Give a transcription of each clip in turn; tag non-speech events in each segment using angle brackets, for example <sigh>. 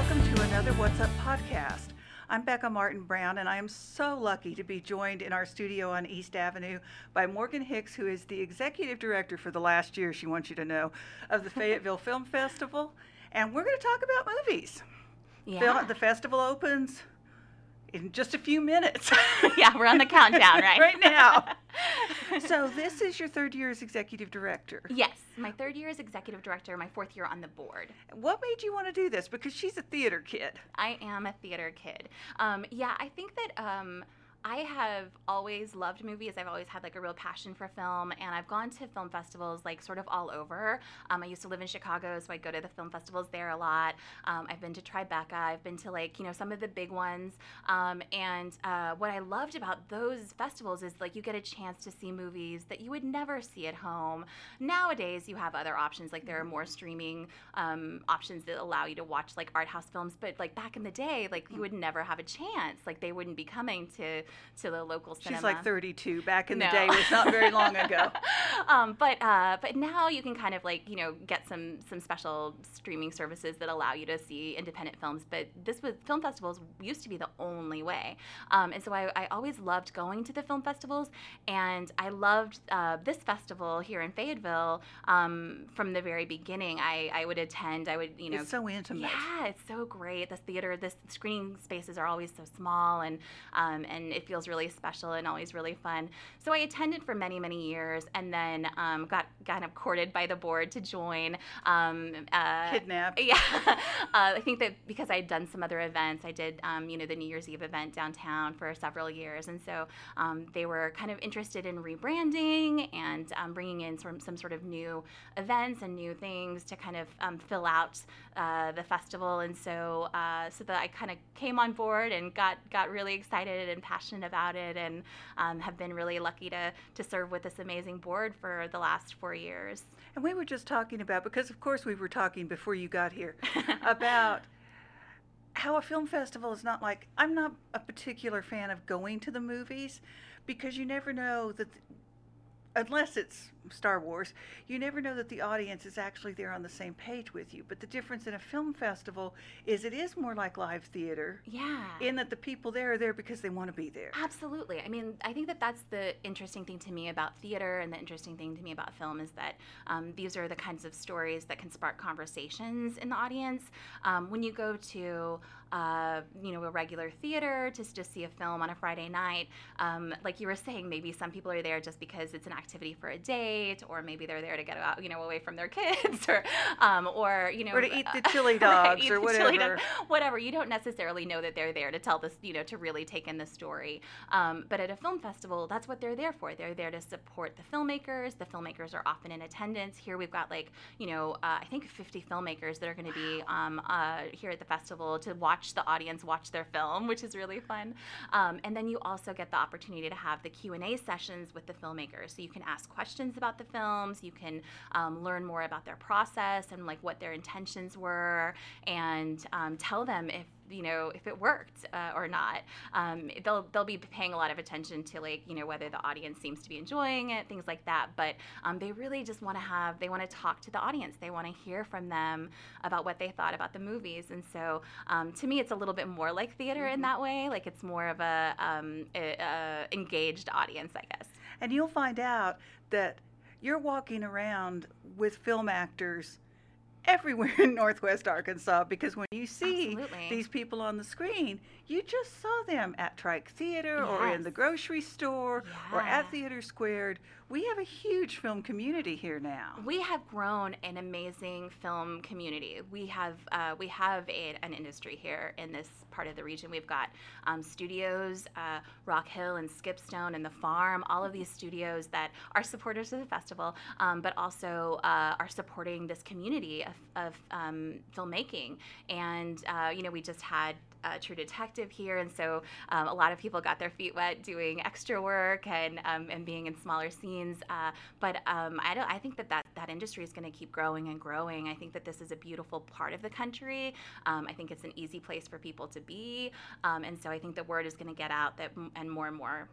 welcome to another What's Up podcast. I'm Becca Martin Brown, and I am so lucky to be joined in our studio on East Avenue by Morgan Hicks, who is the executive director for the last year, she wants you to know, of the Fayetteville Film Festival. And we're going to talk about movies. Yeah. Film, the festival opens in just a few minutes. <laughs> yeah, we're on the countdown, <laughs> right? right now. <laughs> so, this is your third year as executive director. Yes, my third year as executive director, my fourth year on the board. What made you want to do this? Because she's a theater kid. I am a theater kid. Um, yeah, I think that. Um, I have always loved movies. I've always had like a real passion for film, and I've gone to film festivals like sort of all over. Um, I used to live in Chicago, so I'd go to the film festivals there a lot. Um, I've been to Tribeca. I've been to like you know some of the big ones. Um, and uh, what I loved about those festivals is like you get a chance to see movies that you would never see at home. Nowadays, you have other options. Like there are more streaming um, options that allow you to watch like art house films. But like back in the day, like you would never have a chance. Like they wouldn't be coming to to the local cinema. She's like 32. Back in No. the day, it was not very long ago. <laughs> um, but uh, but now you can kind of like you know get some some special streaming services that allow you to see independent films. But this was film festivals used to be the only way, um, and so I, I always loved going to the film festivals, and I loved uh, this festival here in Fayetteville um, from the very beginning. I, I would attend. I would you know it's so intimate. yeah, it's so great. The theater, the screening spaces are always so small, and um, and it feels really special and always really fun. So I attended for many, many years, and then um, got kind of courted by the board to join. Um, uh, Kidnapped. <laughs> Yeah, uh, I think that because I'd done some other events, I did um, you know the New Year's Eve event downtown for several years, and so um, they were kind of interested in rebranding and um, bringing in some, some sort of new events and new things to kind of um, fill out uh, the festival. And so, uh, so that I kind of came on board and got got really excited and passionate about it, and um, have been really lucky to to serve with this amazing board for the last four years. And we were just talking about, because of course we were talking before you got here, <laughs> about how a film festival is not like, I'm not a particular fan of going to the movies because you never know that, unless it's Star Wars, you never know that the audience is actually there on the same page with you. But the difference in a film festival is it is more like live theater Yeah. in that the people there are there because they want to be there. Absolutely. I mean, I think that that's the interesting thing to me about theater, and the interesting thing to me about film is that um, these are the kinds of stories that can spark conversations in the audience. Um, when you go to uh, you know, a regular theater to just see a film on a Friday night. Um, like you were saying, maybe some people are there just because it's an activity for a date, or maybe they're there to get out, you know, away from their kids, <laughs> or, um, or you know, Or to eat the uh, <laughs> chili right, dogs eat or whatever. dog- whatever. You don't necessarily know that they're there to tell this, you know, to really take in the story. Um, but at a film festival, that's what they're there for. They're there to support the filmmakers. The filmmakers are often in attendance. Here we've got like, you know, uh, I think 50 filmmakers that are going to be um, uh, here at the festival to watch the audience watch their film, which is really fun. Um, and then you also get the opportunity to have the Q&A sessions with the filmmakers. So you can ask questions about the films. You can um, learn more about their process and like what their intentions were and um, tell them if you know if it worked uh, or not. Um, they'll they'll be paying a lot of attention to like you know whether the audience seems to be enjoying it things like that. But um, they really just want to have they want to talk to the audience. They want to hear from them about what they thought about the movies. And so um, to me it's a little bit more like theater in that way. Like it's more of a, um, a, a engaged audience i guess. And you'll find out that you're walking around with film actors everywhere in Northwest Arkansas because when you see Absolutely. these people on the screen, you just saw them at Trike Theater or in the grocery store or at Theater Squared. We have a huge film community here now. We have grown an amazing film community. We have uh, we have a, an industry here in this part of the region. We've got um, studios, uh, Rock Hill and Skipstone and the Farm. All of these studios that are supporters of the festival, um, but also uh, are supporting this community of, of um, filmmaking. And uh, you know, we just had uh, True Detective here, and so um, a lot of people got their feet wet doing extra work and um, and being in smaller scenes. Uh, but um, I don't. I think that that, that industry is going to keep growing and growing. I think that this is a beautiful part of the country. Um, I think it's an easy place for people to be, um, and so I think the word is going to get out that and more and more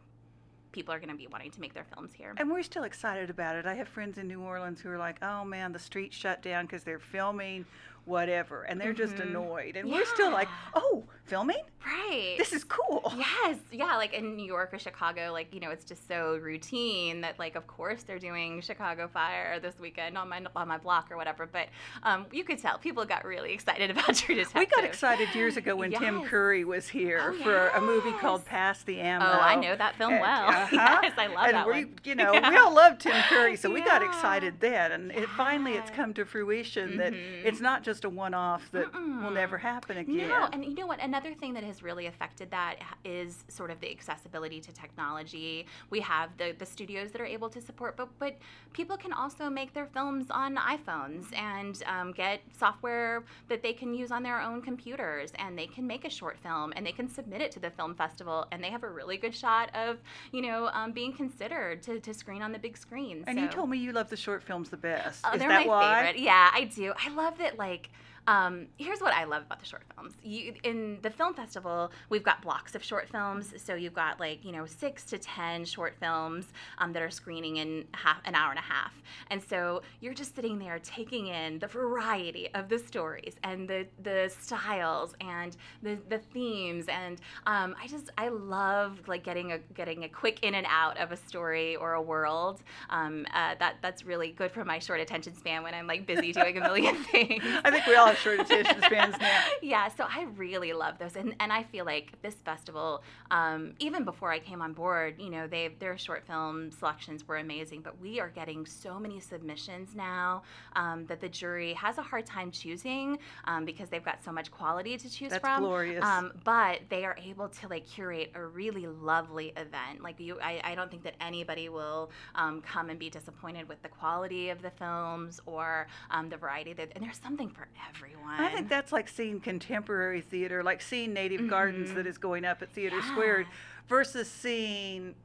people are going to be wanting to make their films here. And we're still excited about it. I have friends in New Orleans who are like, oh man, the streets shut down because they're filming whatever, and they're just Mhm. annoyed, and we're still like, oh, filming? Right. This is cool. Yes, yeah, like in New York or Chicago, like you know, it's just so routine that like, of course, they're doing Chicago Fire this weekend on my on my block or whatever. But um, you could tell people got really excited <laughs> about True Detective. We got excited years ago when Tim Curry was here Oh, for a movie called yes. Pass the Ammo. Oh, I know that film And- well. <laughs> uh-huh. yes, I love and that we, one. you <laughs> know, Yeah. we all love Tim Curry, so we got excited then, and it finally it's come to fruition that Mhm. it's not just a one-off that will Mm-mm. never happen again. No, and you know what? Another thing that has really affected that is sort of the accessibility to technology. We have the, the studios that are able to support, but but people can also make their films on iPhones and um, get software that they can use on their own computers, and they can make a short film and they can submit it to the film festival, and they have a really good shot of you know um, being considered to, to screen on the big screen. and you told me you love the short films the best. Oh, Is they're that my why? favorite. Yeah, I do. I love that. Like, like um, here's what I love about the short films. You, in the film festival, we've got blocks of short films. So you've got like you know six to ten short films um, that are screening in half an hour and a half. And so you're just sitting there taking in the variety of the stories and the the styles and the the themes. And um, I just I love like getting a getting a quick in and out of a story or a world. Um, uh, that that's really good for my short attention span when I'm like busy doing a million <laughs> things. I think we all have short attention spans <laughs> now. yeah, so I really love those, and and I feel like this festival, um, even before I came on board, you know, they their short film selections were amazing, but we are getting so many submissions now um, that the jury has a hard time choosing um, because they've got so much quality to choose That's from. glorious. Um, but they are able to like curate a really lovely event. Like you, I, I don't think that anybody will um, come and be disappointed with the quality of the films or um, the variety. That, and there's something for everyone. I think that's like seeing contemporary theater, like seeing Native Gardens Mhm. that is going up at Theater Yeah. Squared versus seeing,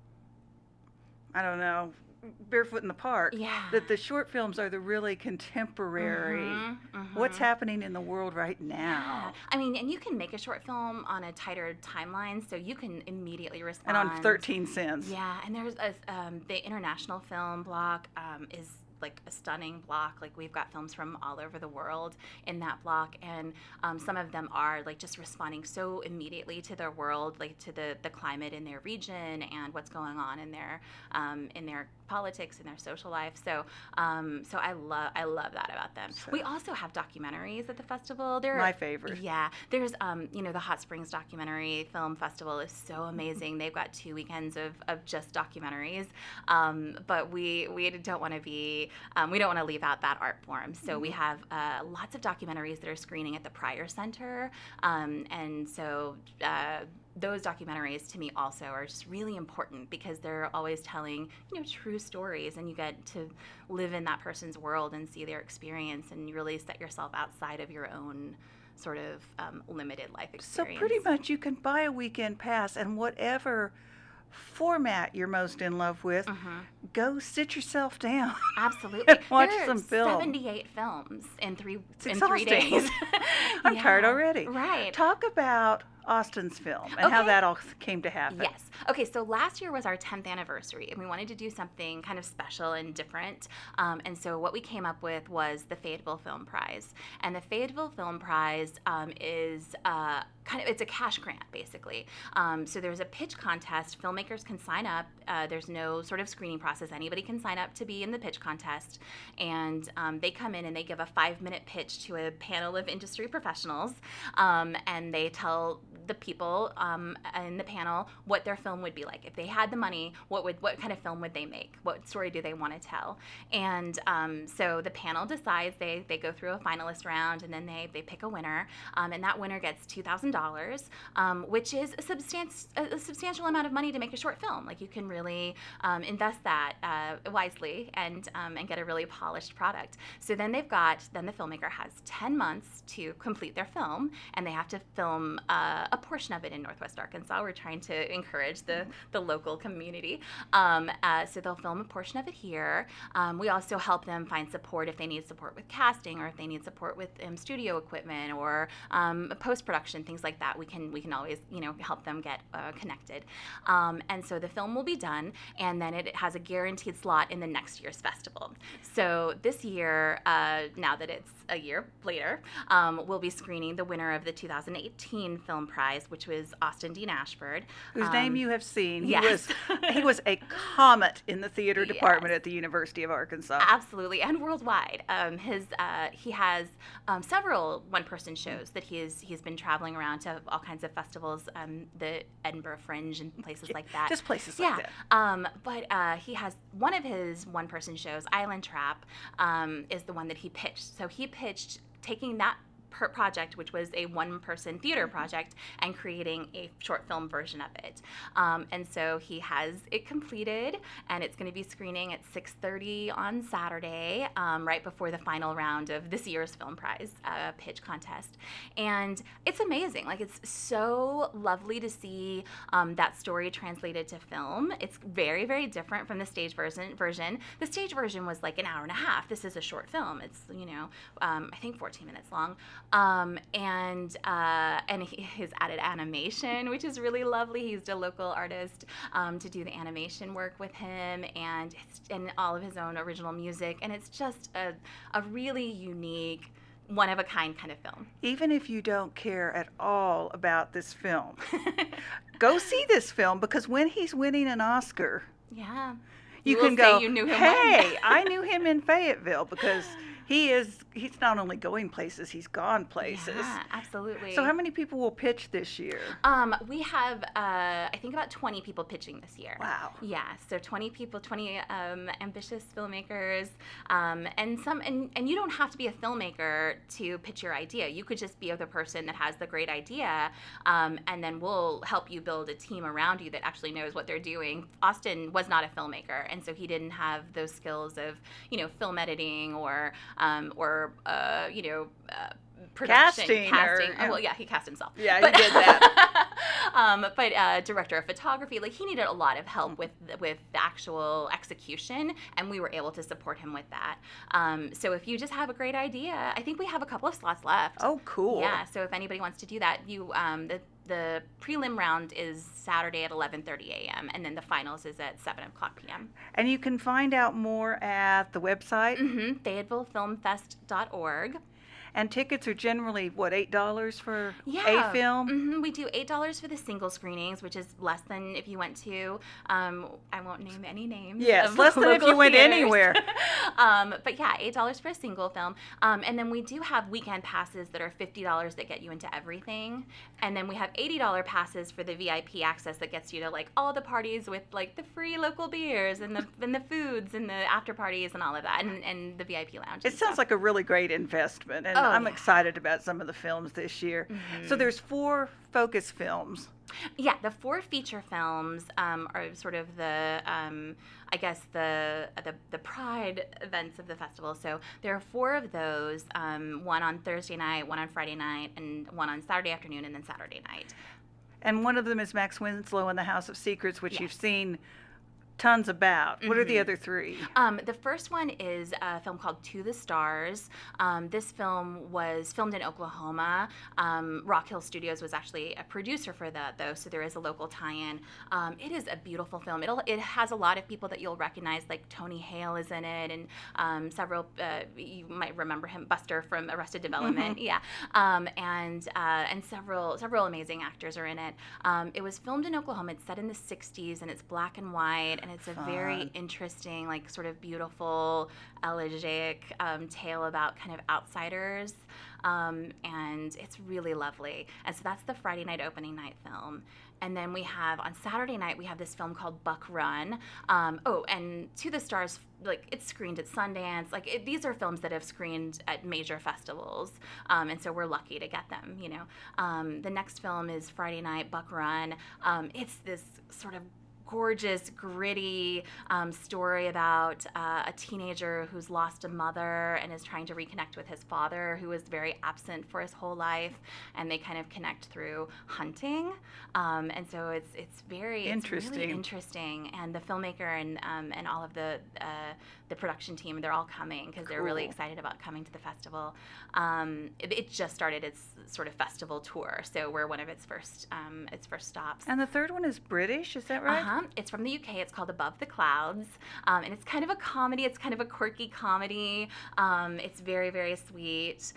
I don't know, Barefoot in the Park. Yeah. That the short films are the really contemporary. Mhm, What's mhm. happening in the world right now? Yeah. I mean, and you can make a short film on a tighter timeline, so you can immediately respond. And on 13 cents. Yeah, and there's a, um, the international film block um, is like a stunning block. Like we've got films from all over the world in that block, and um, some of them are like just responding so immediately to their world, like to the the climate in their region and what's going on in their um, in their politics and their social life. So um, so I love I love that about them. So- we also have documentaries at the festival. There My favorite. yeah, there's um, you know, the Hot Springs Documentary Film Festival is so amazing. They've got two weekends of, of just documentaries, um, but we we don't want to be um, we don't want to leave out that art form. So we have uh, lots of documentaries that are screening at the Pryor Center, um, and so. Uh, those documentaries to me also are just really important because they're always telling you know true stories and you get to live in that person's world and see their experience and you really set yourself outside of your own sort of um, limited life experience. So pretty much you can buy a weekend pass and whatever format you're most in love with, Mhm. go sit yourself down. Absolutely. <laughs> watch there some are film. 78 films in three It's in three days. <laughs> <laughs> I'm tired already. Right. Talk about Austin's film and how that all came to happen. Yes. Okay, so last year was our 10th anniversary, and we wanted to do something kind of special and different. Um, and so what we came up with was the Fayetteville Film Prize. And the Fayetteville Film Prize um, is uh, kind of it's a cash grant basically. Um, so there's a pitch contest. Filmmakers can sign up. Uh, there's no sort of screening process. Anybody can sign up to be in the pitch contest, and um, they come in and they give a five-minute pitch to a panel of industry professionals, um, and they tell the people um, in the panel what their film would be like if they had the money. What would what kind of film would they make? What story do they want to tell? And um, so the panel decides. They they go through a finalist round and then they they pick a winner, um, and that winner gets two thousand dollars, which is a, a substantial amount of money to make a short film. Like you can really um, invest that uh, wisely and um, and get a really polished product. So then they've got then the filmmaker has ten months to complete their film, and they have to film uh, a portion of it in Northwest Arkansas. We're trying to encourage the, the local community. Um, uh, so they'll film a portion of it here. Um, we also help them find support if they need support with casting or if they need support with um, studio equipment or um, post production, things like that. We can we can always you know help them get uh, connected. Um, and so the film will be done, and then it has a guaranteed slot in the next year's festival. So this year, uh, now that it's a year later, um, we'll be screening the winner of the 2018 Film Prize, which was Austin Dean Ashford, whose um, name you have seen. He yes. was he was a comet in the theater <laughs> department at the University of Arkansas. Absolutely, and worldwide. Um, his uh, he has um, several one-person shows that he is he's been traveling around to all kinds of festivals, um, the Edinburgh Fringe and places like that. Just places yeah. like that. Um, but uh, he has one of his one-person shows, Island Trap, um, is the one that he pitched. So he pitched taking that project, which was a one-person theater project, and creating a short film version of it. Um, and so he has it completed, and it's going to be screening at 6:30 on Saturday, um, right before the final round of this year's Film Prize uh, pitch contest. And it's amazing. Like it's so lovely to see um, that story translated to film. It's very, very different from the stage version. Version. The stage version was like an hour and a half. This is a short film. It's you know, um, I think 14 minutes long. Um, and uh, and he has added animation, which is really lovely. He's a local artist um, to do the animation work with him, and and all of his own original music, and it's just a a really unique. One of a kind kind of film. Even if you don't care at all about this film, <laughs> go see this film because when he's winning an Oscar, yeah, you, You can go, you knew him hey. I knew him in <laughs> Fayetteville because he is, he's not only going places, he's gone places. Yeah, absolutely. So how many people will pitch this year? Um, we have, uh, I think, about 20 people pitching this year. Wow. Yeah, so 20 people, 20 um, ambitious filmmakers, um, and some, and, and you don't have to be a filmmaker to pitch your idea. You could just be the person that has the great idea, um, and then we'll help you build a team around you that actually knows what they're doing. Austin was not a filmmaker, and so he didn't have those skills of, you know, film editing or, um, uh, you know. Uh, production, Casting or- Oh, well, yeah, he cast himself. Yeah, he But- did that. <laughs> um, but uh, director of photography, like he needed a lot of help with the, with the actual execution, and we were able to support him with that. Um, so if you just have a great idea, I think we have a couple of slots left. Oh, cool. Yeah. So if anybody wants to do that, you um, the the prelim round is Saturday at 11:30 a.m. and then the finals is at 7 o'clock p.m. And you can find out more at the website. Mm-hmm. FayettevilleFilmFest.org. And tickets are generally, what, $8 for Yeah. a film? hmm We do eight dollars for the single screenings, which is less than if you went to. Um, I won't name any names. Yes, less than if you went theaters. anywhere. <laughs> um, but yeah, eight dollars for a single film, um, and then we do have weekend passes that are fifty dollars that get you into everything, and then we have eighty dollar passes for the VIP access that gets you to like all the parties with like the free local beers and the and the foods and the after parties and all of that, and, and the VIP lounge. It sounds stuff. like a really great investment, and Oh, I'm yeah. excited about some of the films this year. So Mhm. there's four focus films. Yeah, the four feature films um, are sort of the, um, I guess the, the the pride events of the festival. So there are four of those: um, one on Thursday night, one on Friday night, and one on Saturday afternoon, and then Saturday night. And one of them is Max Winslow and The House of Secrets, which you've seen tons about. What are the Mhm. other three? Um, the first one is a film called To the Stars. Um, this film was filmed in Oklahoma. Um, Rock Hill Studios was actually a producer for that, though, so there is a local tie-in. Um, it is a beautiful film. It'll, it has a lot of people that you'll recognize, like Tony Hale is in it, and um, several. Uh, you might remember him, Buster from Arrested Development. Yeah, um, and uh, and several several amazing actors are in it. Um, it was filmed in Oklahoma. It's set in the '60s, and it's black and white, and it's a very interesting, like sort of beautiful, elegiac um, tale about kind of outsiders. Um, and it's really lovely. And so that's the Friday night opening night film. And then we have on Saturday night we have this film called Buck Run. Um, oh, and To the Stars, like it's screened at Sundance. Like it, these are films that have screened at major festivals, um, and so we're lucky to get them. You know, um, the next film is Friday night Buck Run. Um, it's this sort of gorgeous, gritty um, story about uh, a teenager who's lost a mother and is trying to reconnect with his father, who was very absent for his whole life, and they kind of connect through hunting. Um, and so it's it's very interesting. It's really interesting, and the filmmaker and um, and all of the uh, the production team, they're all coming because they're really excited about coming to the festival. Um, it, it just started its sort of festival tour, so we're one of its first um, its first stops. And the third one is British, is that right? Uh-huh. It's from the UK. It's called Above the Clouds, um, and it's kind of a comedy. It's kind of a quirky comedy. Um, it's very very sweet.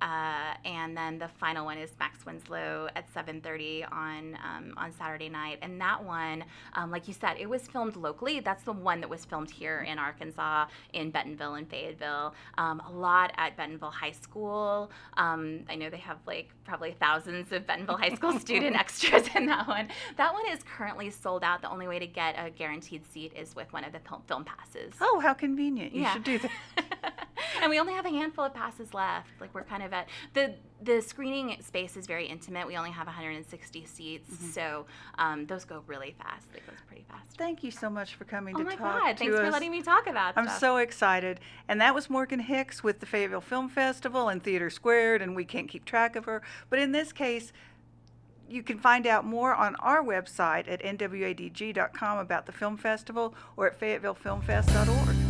Uh, and then the final one is Max Winslow at 7:30 on um, on Saturday night, and that one, um, like you said, it was filmed locally. That's the one that was filmed here in Arkansas, in Bentonville and Fayetteville. Um, a lot at Bentonville High School. Um, I know they have like probably thousands of Bentonville High School <laughs> student extras in that one. That one is currently sold out. The only way to get a guaranteed seat is with one of the film, film passes. Oh, how convenient. You should do that. <laughs> and we only have a handful of passes left. Like we're kind of at the the screening space is very intimate. We only have 160 seats, Mm-hmm. so um, those go really fast. It goes pretty fast. Thank you so much for coming Oh to talk. Oh my God! Thanks for letting me talk about. That. I'm stuff. so excited. And that was Morgan Hicks with the Fayetteville Film Festival and Theater Squared, and we can't keep track of her. But in this case, you can find out more on our website at nwadg.com about the film festival or at fayettevillefilmfest.org.